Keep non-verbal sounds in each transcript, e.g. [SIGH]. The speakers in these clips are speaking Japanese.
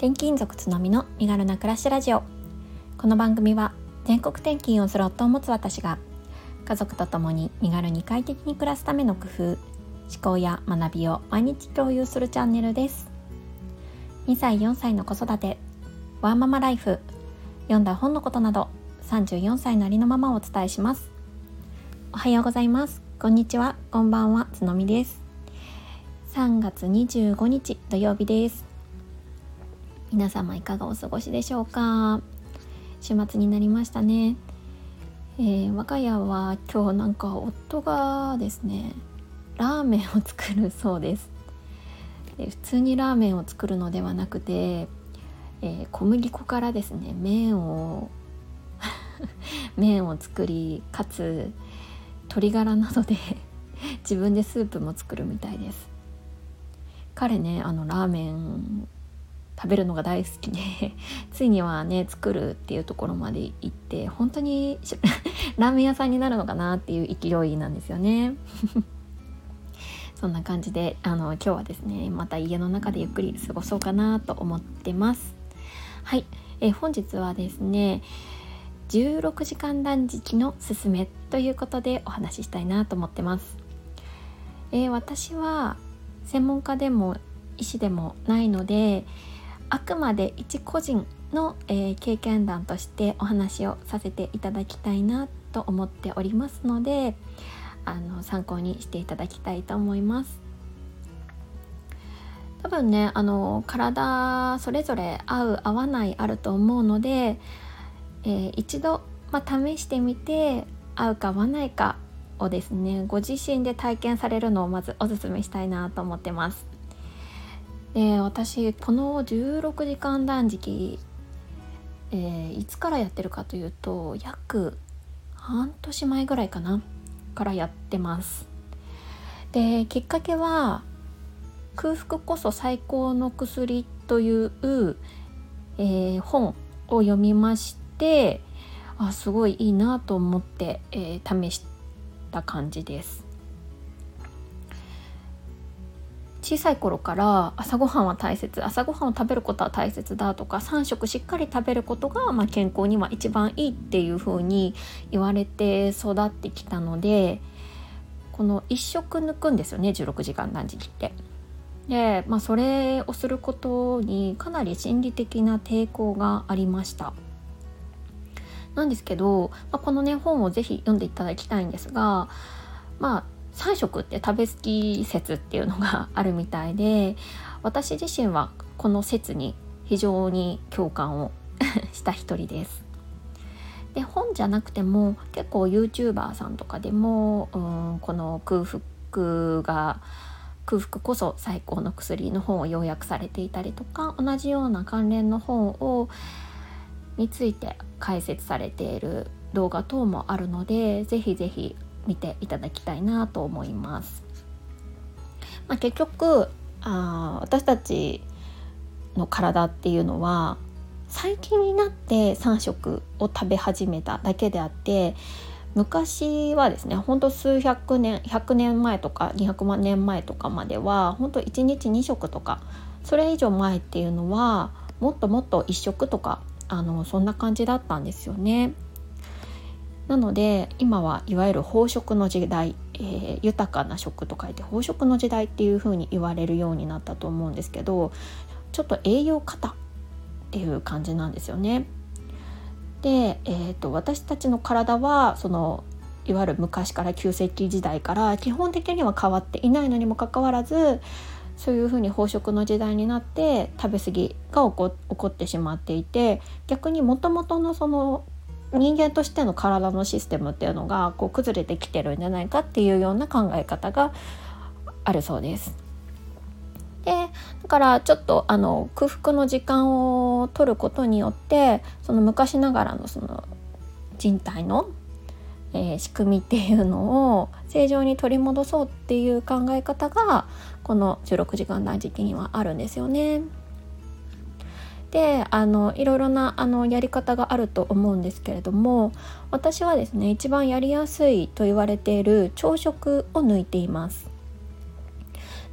転勤族つのみの身軽な暮らしラジオ。この番組は全国転勤をする夫を持つ私が家族と共に身軽に快適に暮らすための工夫思考や学びを毎日共有するチャンネルです。2歳4歳の子育てワーママライフ読んだ本のことなど34歳のありのままをお伝えします。おはようございます。こんにちは。こんばんは。つのみです。3月25日土曜日です。皆様いかがお過ごしでしょうか？週末になりましたね、えー、我が家は今日なんか夫がですねラーメンを作るそうです。で普通にラーメンを作るのではなくて、えー、小麦粉からですね麺を [LAUGHS] 麺を作りかつ鶏ガラなどで [LAUGHS] 自分でスープも作るみたいです。彼ねあのラーメン食べるのが大好きで [LAUGHS] ついにはね作るっていうところまで行って本当に [LAUGHS] ラーメン屋さんになるのかなっていう勢いなんですよね。[LAUGHS] そんな感じであの今日はですねまた家の中でゆっくり過ごそうかなと思ってます。はい、え本日はですね16時間断食のすすめということでお話ししたいなと思ってます、えー、私は専門家でも医師でもないのであくまで一個人の、えー、経験談としてお話をさせていただきたいなと思っておりますのであの参考にしていただきたいと思います。多分ねあの体それぞれ合う合わないあると思うので、えー、一度、まあ、試してみて合うか合わないかをですねご自身で体験されるのをまずおすすめしたいなと思ってます。で私この16時間断食、えー、いつからやってるかというと約半年前ぐらいかなからやってます。できっかけは空腹こそ最高の薬という、えー、本を読みましてあすごいいいなと思って、えー、試した感じです。小さい頃から朝ごはんは大切朝ごはんを食べることは大切だとか3食しっかり食べることが、まあ、健康には一番いいっていう風に言われて育ってきたのでこの1食抜くんですよね16時間断食って。で、まあ、それをすることにかなり心理的な抵抗がありました。なんですけど、まあ、このね本を是非読んでいただきたいんですがまあ3食って食べ過ぎ説っていうのがあるみたいで [LAUGHS] 私自身はこの説に非常に共感を [LAUGHS] した一人です。で本じゃなくても結構 YouTuber さんとかでもうんこの空腹が空腹こそ最高の薬の本を要約されていたりとか同じような関連の本をについて解説されている動画等もあるのでぜひぜひ見ていただきたいなと思います。まあ、結局あ私たちの体っていうのは最近になって3食を食べ始めただけであって昔はですねほんと数百年100年前とか200万年前とかまでは本当1日2食とかそれ以上前っていうのはもっともっと1食とかあのそんな感じだったんですよね。なので今はいわゆる飽食の時代、えー、豊かな食と書いて飽食の時代っていう風に言われるようになったと思うんですけどちょっと栄養過多っていう感じなんですよね。で、えーと、私たちの体はそのいわゆる昔から旧石器時代から基本的には変わっていないのにもかかわらずそういうふうに飽食の時代になって食べ過ぎが起こ起こってしまっていて逆にもともとのその人間としての体のシステムっていうのがこう崩れてきてるんじゃないかっていうような考え方があるそうです。でだからちょっとあの空腹の時間を取ることによってその昔ながらのその人体の、えー、仕組みっていうのを正常に取り戻そうっていう考え方がこの16時間断食にはあるんですよね。であのいろいろなあのやり方があると思うんですけれども私はですね一番やりやすいと言われている朝食を抜いています。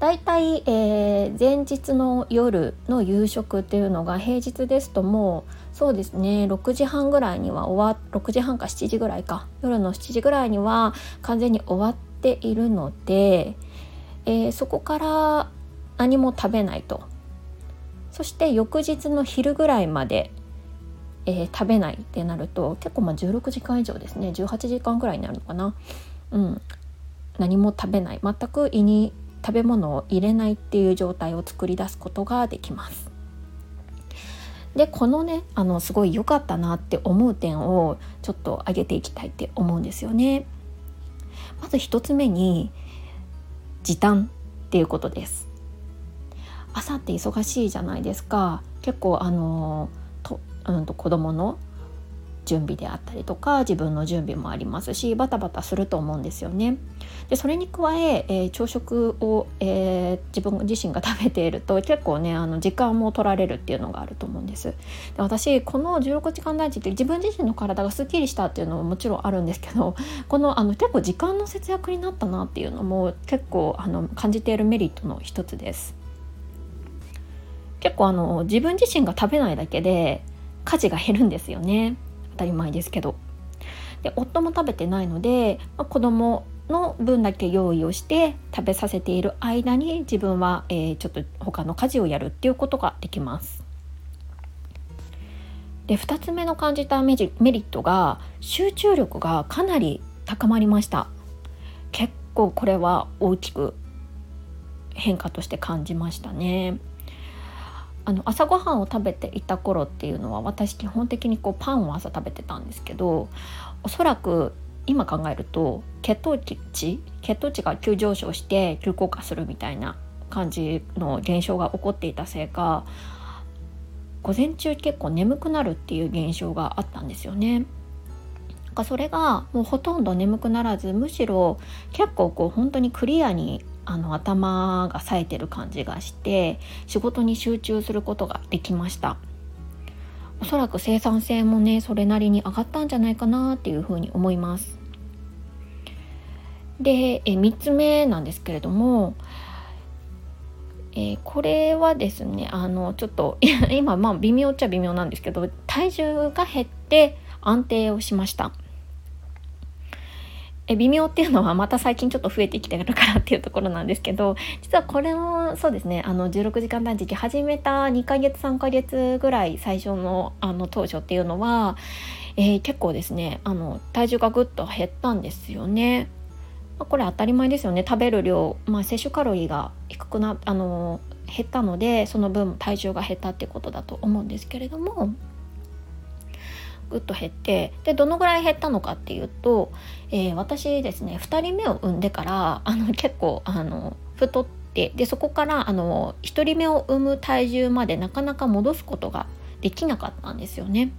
だいたい、えー、前日の夜の夕食っていうのが平日ですともうそうですね6時半ぐらいには終わ6時半か7時ぐらいか夜の7時ぐらいには完全に終わっているので、えー、そこから何も食べないと。そして翌日の昼ぐらいまで、えー、食べないってなると結構まあ16時間以上ですね18時間ぐらいになるのかな、うん、何も食べない全く胃に食べ物を入れないっていう状態を作り出すことができます。でこのねあのすごい良かったなって思う点をちょっと上げていきたいって思うんですよね。まず1つ目に時短っていうことです。朝って忙しいじゃないですか結構あのと、うん、と子供の準備であったりとか自分の準備もありますしバタバタすると思うんですよね。でそれに加ええー、朝食を、えー、自分自身が食べていると結構ねあの時間も取られるっていうのがあると思うんです。で私この16時間断食って自分自身の体がすっきりしたっていうのももちろんあるんですけど [LAUGHS] このあの結構時間の節約になったなっていうのも結構あの感じているメリットの一つです。結構あの自分自身が食べないだけで家事が減るんですよね。当たり前ですけど。で夫も食べてないので、まあ、子供の分だけ用意をして食べさせている間に自分は、えー、ちょっと他の家事をやるっていうことができます。で2つ目の感じたメリットが集中力がかなり高まりました結構これは大きく変化として感じましたねあの朝ごはんを食べていた頃っていうのは私基本的にこうパンを朝食べてたんですけどおそらく今考えると血糖値血糖値が急上昇して急降下するみたいな感じの現象が起こっていたせいか午前中結構眠くなるっていう現象があったんですよね。それがもうほとんど眠くならずむしろ結構こう本当にクリアにあの頭が冴えてる感じがして仕事に集中することができました。おそらく生産性もねそれなりに上がったんじゃないかなっていうふうに思います。でえ3つ目なんですけれどもえー、これはですねあのちょっと [LAUGHS] 今まあ微妙っちゃ微妙なんですけど体重が減って安定をしました。え微妙っていうのはまた最近ちょっと増えてきてるからっていうところなんですけど実はこれもそうですねあの16時間断食始めた2ヶ月3ヶ月ぐらい最初のあの当初っていうのは、えー、結構ですねあの体重がぐっと減ったんですよね。まあ、これ当たり前ですよね食べる量、まあ、摂取カロリーが低くなあの減ったのでその分体重が減ったってことだと思うんですけれども。ぐっと減ってでどのぐらい減ったのかっていうと、えー、私ですね2人目を産んでからあの結構あの太ってでそこからあの1人目を産む体重までなかなか戻すことができなかったんですよね。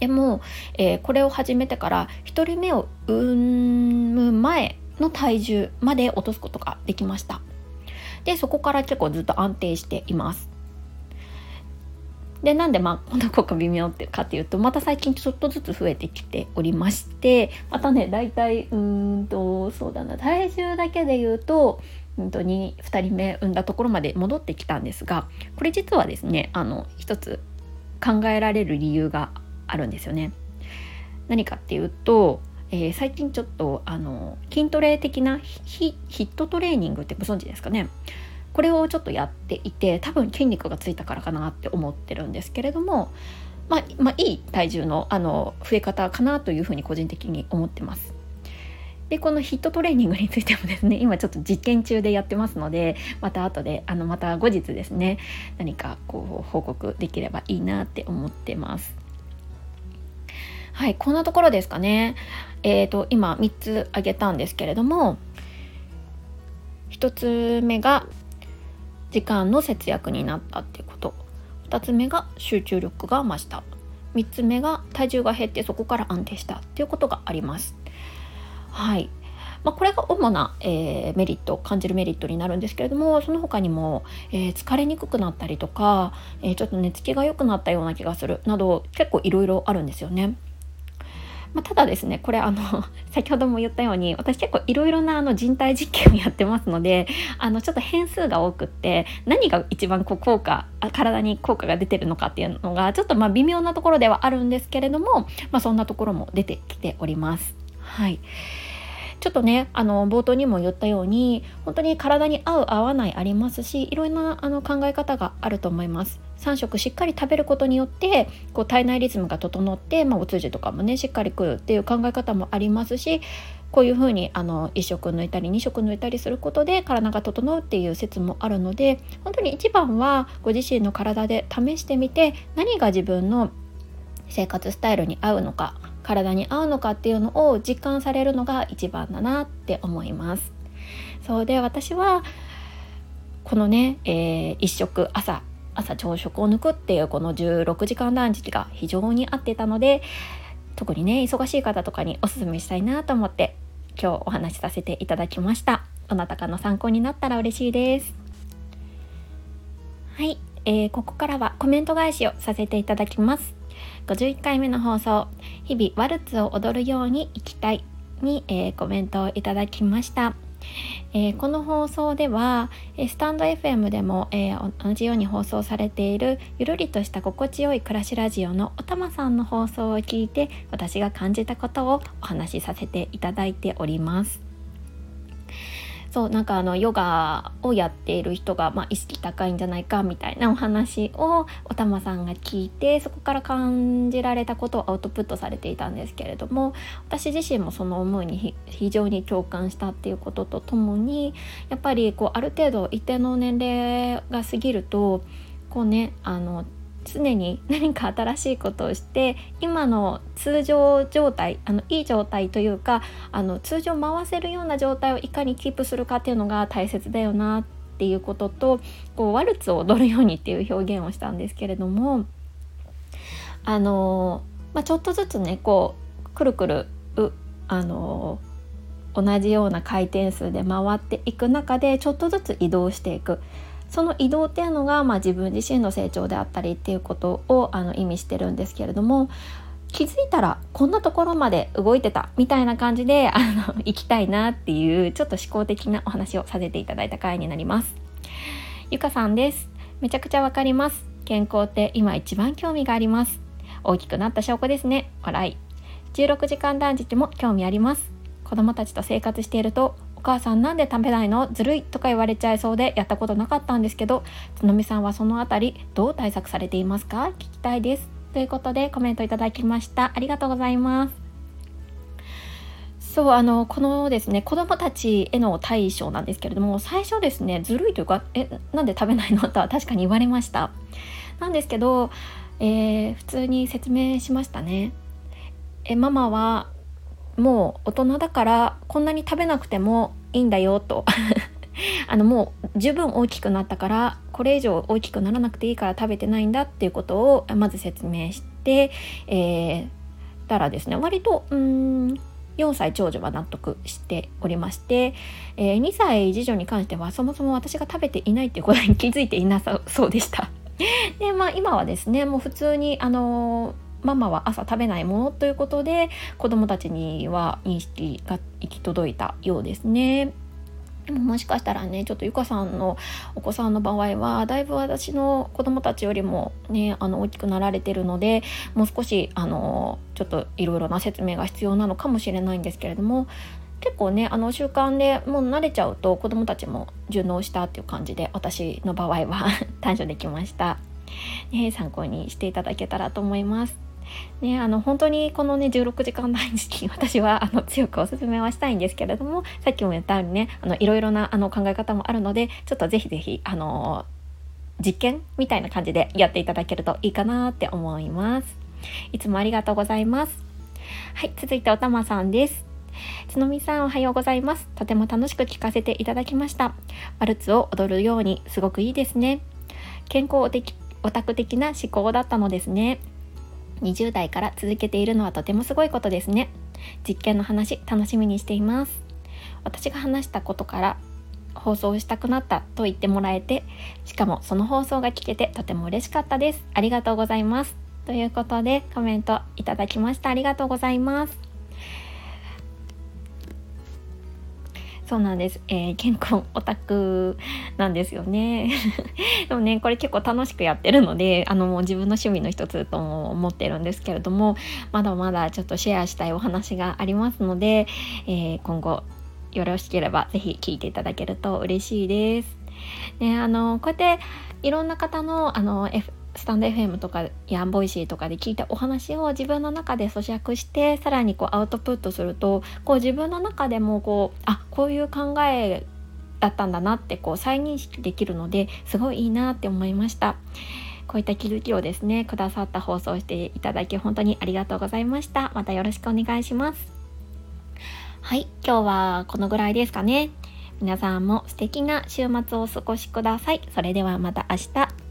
でも、えー、これを始めてから1人目を産む前の体重まで落とすことができました。でそこから結構ずっと安定しています。でなんでまあこの子が微妙っていうかっていうとまた最近ちょっとずつ増えてきておりましてまたね大体うんとそうだな体重だけで言うとうんと 2, 人目産んだところまで戻ってきたんですがこれ実はですねあの一つ考えられる理由があるんですよね。何かっていうと、えー、最近ちょっとあの筋トレ的なヒットトレーニングってご存知ですかねこれをちょっとやっていて多分筋肉がついたからかなって思ってるんですけれども、まあ、まあ、いい体重のあの増え方かなというふうに個人的に思ってます。でこのヒットトレーニングについてもですね今ちょっと実験中でやってますのでまた後であのまた後日ですね何かこう報告できればいいなって思ってます。はいこんなところですかね。えーと、と今3つ挙げたんですけれども1つ目が時間の節約になったっていうこと。2つ目が集中力が増した。3つ目が体重が減ってそこから安定したっていうことがあります。はい。まあ、これが主な、えー、メリット感じるメリットになるんですけれどもその他にも、えー、疲れにくくなったりとか、えー、ちょっと寝つきが良くなったような気がするなど結構いろいろあるんですよね。まあ、ただですねこれあの [LAUGHS] 先ほども言ったように私結構いろいろなあの人体実験をやってますのであのちょっと変数が多くって何が一番こう効果体に効果が出てるのかっていうのがちょっとまあ微妙なところではあるんですけれども、まあ、そんなところも出てきております。はいちょっとねあの冒頭にも言ったように本当に体に合う合わないありますしいろんなあの考え方があると思います。3食しっかり食べることによってこう体内リズムが整って、まあ、お通じとかもねしっかりくるっていう考え方もありますしこういうふうにあの1食抜いたり2食抜いたりすることで体が整うっていう説もあるので本当に一番はご自身の体で試してみて何が自分の生活スタイルに合うのか体に合うのかっていうのを実感されるのが一番だなって思います。そうで私はこのね、えー、一食朝朝朝食を抜くっていうこの16時間ランチが非常に合ってたので特にね忙しい方とかにおすすめしたいなと思って今日お話しさせていただきました。どなたかの参考になったら嬉しいです。はい、えー、ここからはコメント返しをさせていただきます。51回目の放送「日々ワルツを踊るように生きたい」に、えー、コメントをいただきました、えー、この放送ではえスタンド FM でも、えー、同じように放送されているゆるりとした心地よい暮らしラジオのおたまさんの放送を聞いて私が感じたことをお話しさせていただいております。そうなんかあのヨガをやっている人が、まあ、意識高いんじゃないかみたいなお話をおたまさんが聞いてそこから感じられたことをアウトプットされていたんですけれども私自身もその思いに非常に共感したっていうこととともにやっぱりこうある程度一定の年齢が過ぎるとこうねあの常に何か新しいことをして今の通常状態あのいい状態というかあの通常回せるような状態をいかにキープするかっていうのが大切だよなっていうこととこうワルツを踊るようにっていう表現をしたんですけれどもあの、まあ、ちょっとずつねこうくるくるあの同じような回転数で回っていく中でちょっとずつ移動していく。その移動っていうのが、まあ、自分自身の成長であったりっていうことをあの意味してるんですけれども気づいたらこんなところまで動いてたみたいな感じであの [LAUGHS] 行きたいなっていうちょっと思考的なお話をさせていただいた回になります。ゆかさんです。めちゃくちゃわかります。健康って今一番興味があります。大きくなった証拠ですね。笑い。16時間断食も興味あります。子供たちと生活していると母さんなんで食べないのずるいとか言われちゃいそうでやったことなかったんですけどつのみさんはそのあたりどう対策されていますか？聞きたいです。ということでコメントいただきました。ありがとうございます。そうあのこのですね子どもたちへの対処なんですけれども最初ですねずるいというかえなんで食べないの？とは確かに言われました。なんですけど、えー、普通に説明しましたね。えママはもう大人だからこんなに食べなくてもいいんだよと [LAUGHS] あのもう十分大きくなったからこれ以上大きくならなくていいから食べてないんだっていうことをまず説明して、えー、たらですね割とうん4歳長女は納得しておりまして、えー、2歳次女に関してはそもそも私が食べていないっていうことに気づいていなさそうでした。[LAUGHS] でまあ今はですねもう普通にあのーママは朝食べないものということで子どもたちには認識が行き届いたようですね。でももしかしたらねちょっとゆかさんのお子さんの場合はだいぶ私の子供たちよりもねあの大きくなられてるのでもう少しあのちょっといろいろな説明が必要なのかもしれないんですけれども結構ねあの習慣でもう慣れちゃうと子供たちも順応したっていう感じで私の場合は [LAUGHS] 短所できました、ね、参考にしていただけたらと思いますね、あの本当にこのね16時間断食 [LAUGHS] 私はあの強くおすすめはしたいんですけれどもさっきも言ったようにねあのいろいろなあの考え方もあるのでちょっとぜひぜひあの実験みたいな感じでやっていただけるといいかなって思います。いつもありがとうございます。はい続いておたまさんです。つのみさんおはようございます。とても楽しく聞かせていただきました。ワルツを踊るようにすごくいいですね。健康的オタク的な思考だったのですね。20代から続けているのはとてもすごいことですね。実験の話楽しみにしています。私が話したことから放送したくなったと言ってもらえてしかもその放送が聞けてとても嬉しかったです。ありがとうございます。ということでコメントいただきました。ありがとうございます。そうなんです、えー、健康オタクなんですよね [LAUGHS] でもねこれ結構楽しくやってるのであのもう自分の趣味の一つとも思ってるんですけれどもまだまだちょっとシェアしたいお話がありますので、えー、今後よろしければ是非聞いていただけると嬉しいです。ね、あのこうやっていろんな方のあの、F スタンド FM とかやんボイシーとかで聞いたお話を自分の中で咀嚼してさらにこうアウトプットするとこう自分の中でもこうあこういう考えだったんだなってこう再認識できるのですごいいいなって思いました。こういった気づきをですねくださった放送していただき本当にありがとうございました。またよろしくお願いします。はい、今日はこのぐらいですかね。皆さんも素敵な週末をお過ごしください。それではまた明日。